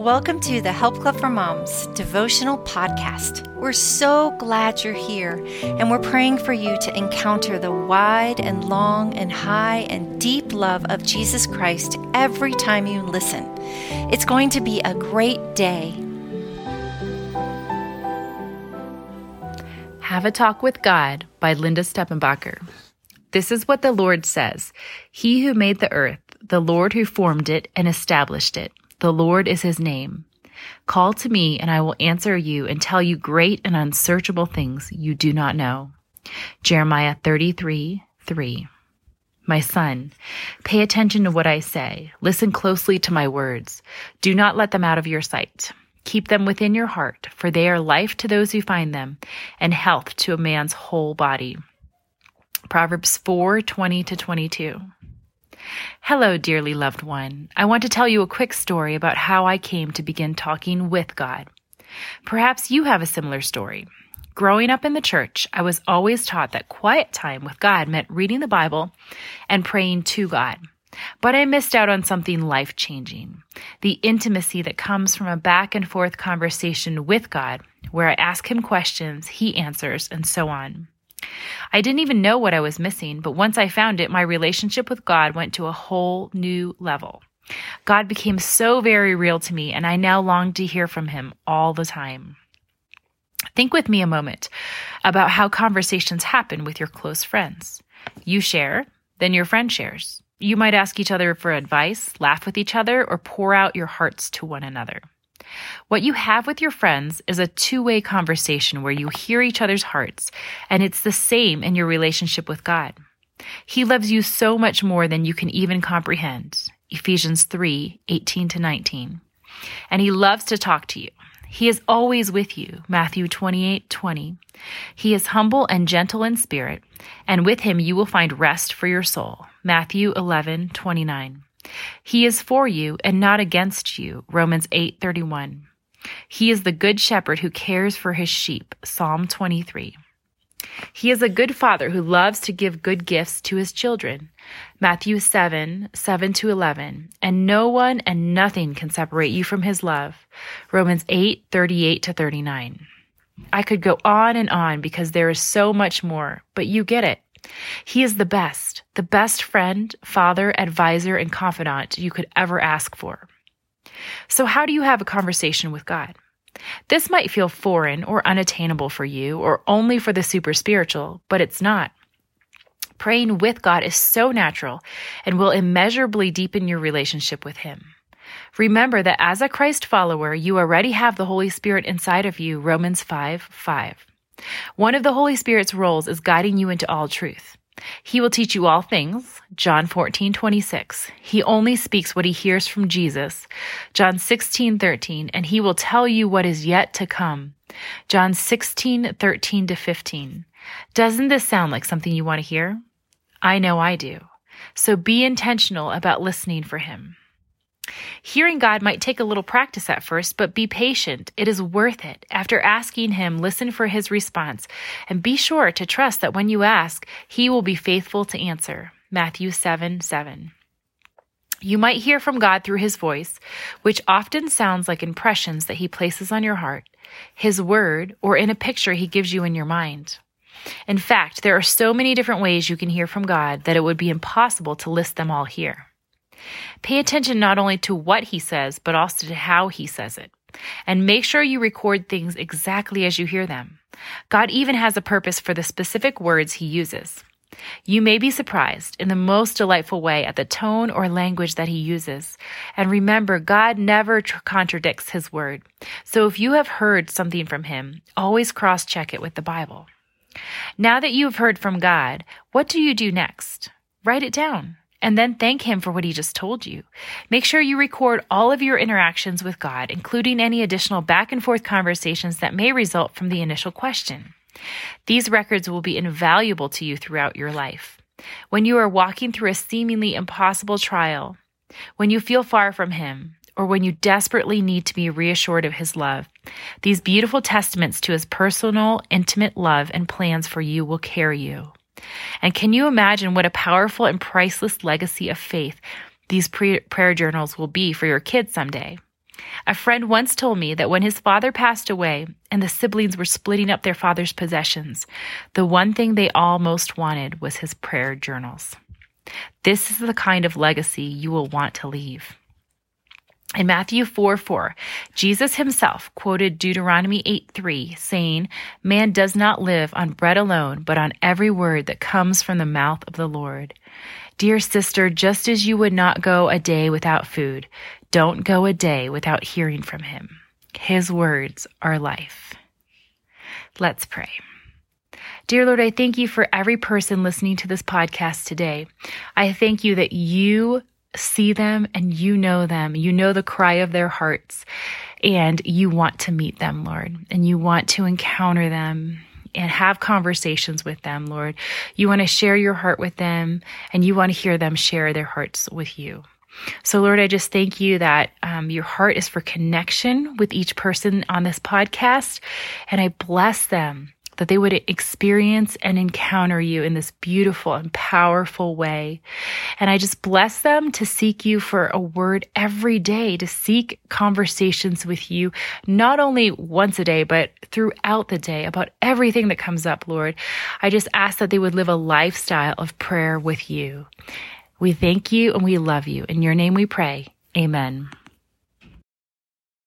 Welcome to the Help Club for Moms devotional podcast. We're so glad you're here, and we're praying for you to encounter the wide and long and high and deep love of Jesus Christ every time you listen. It's going to be a great day. Have a Talk with God by Linda Steppenbacher. This is what the Lord says He who made the earth, the Lord who formed it and established it. The Lord is his name. Call to me, and I will answer you and tell you great and unsearchable things you do not know. Jeremiah 33 3. My son, pay attention to what I say. Listen closely to my words. Do not let them out of your sight. Keep them within your heart, for they are life to those who find them and health to a man's whole body. Proverbs 4 20 to 22. Hello, dearly loved one. I want to tell you a quick story about how I came to begin talking with God. Perhaps you have a similar story. Growing up in the church, I was always taught that quiet time with God meant reading the Bible and praying to God. But I missed out on something life changing the intimacy that comes from a back and forth conversation with God, where I ask Him questions, He answers, and so on. I didn't even know what I was missing, but once I found it, my relationship with God went to a whole new level. God became so very real to me, and I now long to hear from Him all the time. Think with me a moment about how conversations happen with your close friends. You share, then your friend shares. You might ask each other for advice, laugh with each other, or pour out your hearts to one another. What you have with your friends is a two way conversation where you hear each other's hearts, and it's the same in your relationship with God. He loves you so much more than you can even comprehend. Ephesians 3 18 to 19. And he loves to talk to you. He is always with you. Matthew 28 20. He is humble and gentle in spirit, and with him you will find rest for your soul. Matthew 11 29. He is for you and not against you. Romans 8:31. He is the good shepherd who cares for his sheep. Psalm 23. He is a good father who loves to give good gifts to his children. Matthew 7, 7 to 11. And no one and nothing can separate you from his love. Romans 8, 38 to 39. I could go on and on because there is so much more, but you get it. He is the best, the best friend, father, advisor, and confidant you could ever ask for. So, how do you have a conversation with God? This might feel foreign or unattainable for you or only for the super spiritual, but it's not. Praying with God is so natural and will immeasurably deepen your relationship with Him. Remember that as a Christ follower, you already have the Holy Spirit inside of you, Romans 5 5. One of the Holy Spirit's roles is guiding you into all truth. He will teach you all things. John 14, 26. He only speaks what he hears from Jesus. John 16, 13. And he will tell you what is yet to come. John 16, 13 to 15. Doesn't this sound like something you want to hear? I know I do. So be intentional about listening for him. Hearing God might take a little practice at first, but be patient. It is worth it. After asking Him, listen for His response and be sure to trust that when you ask, He will be faithful to answer. Matthew 7 7. You might hear from God through His voice, which often sounds like impressions that He places on your heart, His word, or in a picture He gives you in your mind. In fact, there are so many different ways you can hear from God that it would be impossible to list them all here. Pay attention not only to what he says, but also to how he says it. And make sure you record things exactly as you hear them. God even has a purpose for the specific words he uses. You may be surprised in the most delightful way at the tone or language that he uses. And remember, God never tr- contradicts his word. So if you have heard something from him, always cross check it with the Bible. Now that you have heard from God, what do you do next? Write it down and then thank Him for what He just told you. Make sure you record all of your interactions with God, including any additional back and forth conversations that may result from the initial question. These records will be invaluable to you throughout your life. When you are walking through a seemingly impossible trial, when you feel far from Him, or when you desperately need to be reassured of His love, these beautiful testaments to His personal, intimate love and plans for you will carry you. And can you imagine what a powerful and priceless legacy of faith these pre- prayer journals will be for your kids someday? A friend once told me that when his father passed away and the siblings were splitting up their father's possessions, the one thing they all most wanted was his prayer journals. This is the kind of legacy you will want to leave. In Matthew 4 4, Jesus himself quoted Deuteronomy 8 3, saying, Man does not live on bread alone, but on every word that comes from the mouth of the Lord. Dear sister, just as you would not go a day without food, don't go a day without hearing from him. His words are life. Let's pray. Dear Lord, I thank you for every person listening to this podcast today. I thank you that you see them and you know them. You know the cry of their hearts and you want to meet them, Lord, and you want to encounter them and have conversations with them, Lord. You want to share your heart with them and you want to hear them share their hearts with you. So, Lord, I just thank you that um, your heart is for connection with each person on this podcast, and I bless them that they would experience and encounter you in this beautiful and powerful way. And I just bless them to seek you for a word every day, to seek conversations with you, not only once a day, but throughout the day about everything that comes up, Lord. I just ask that they would live a lifestyle of prayer with you. We thank you and we love you. In your name we pray. Amen.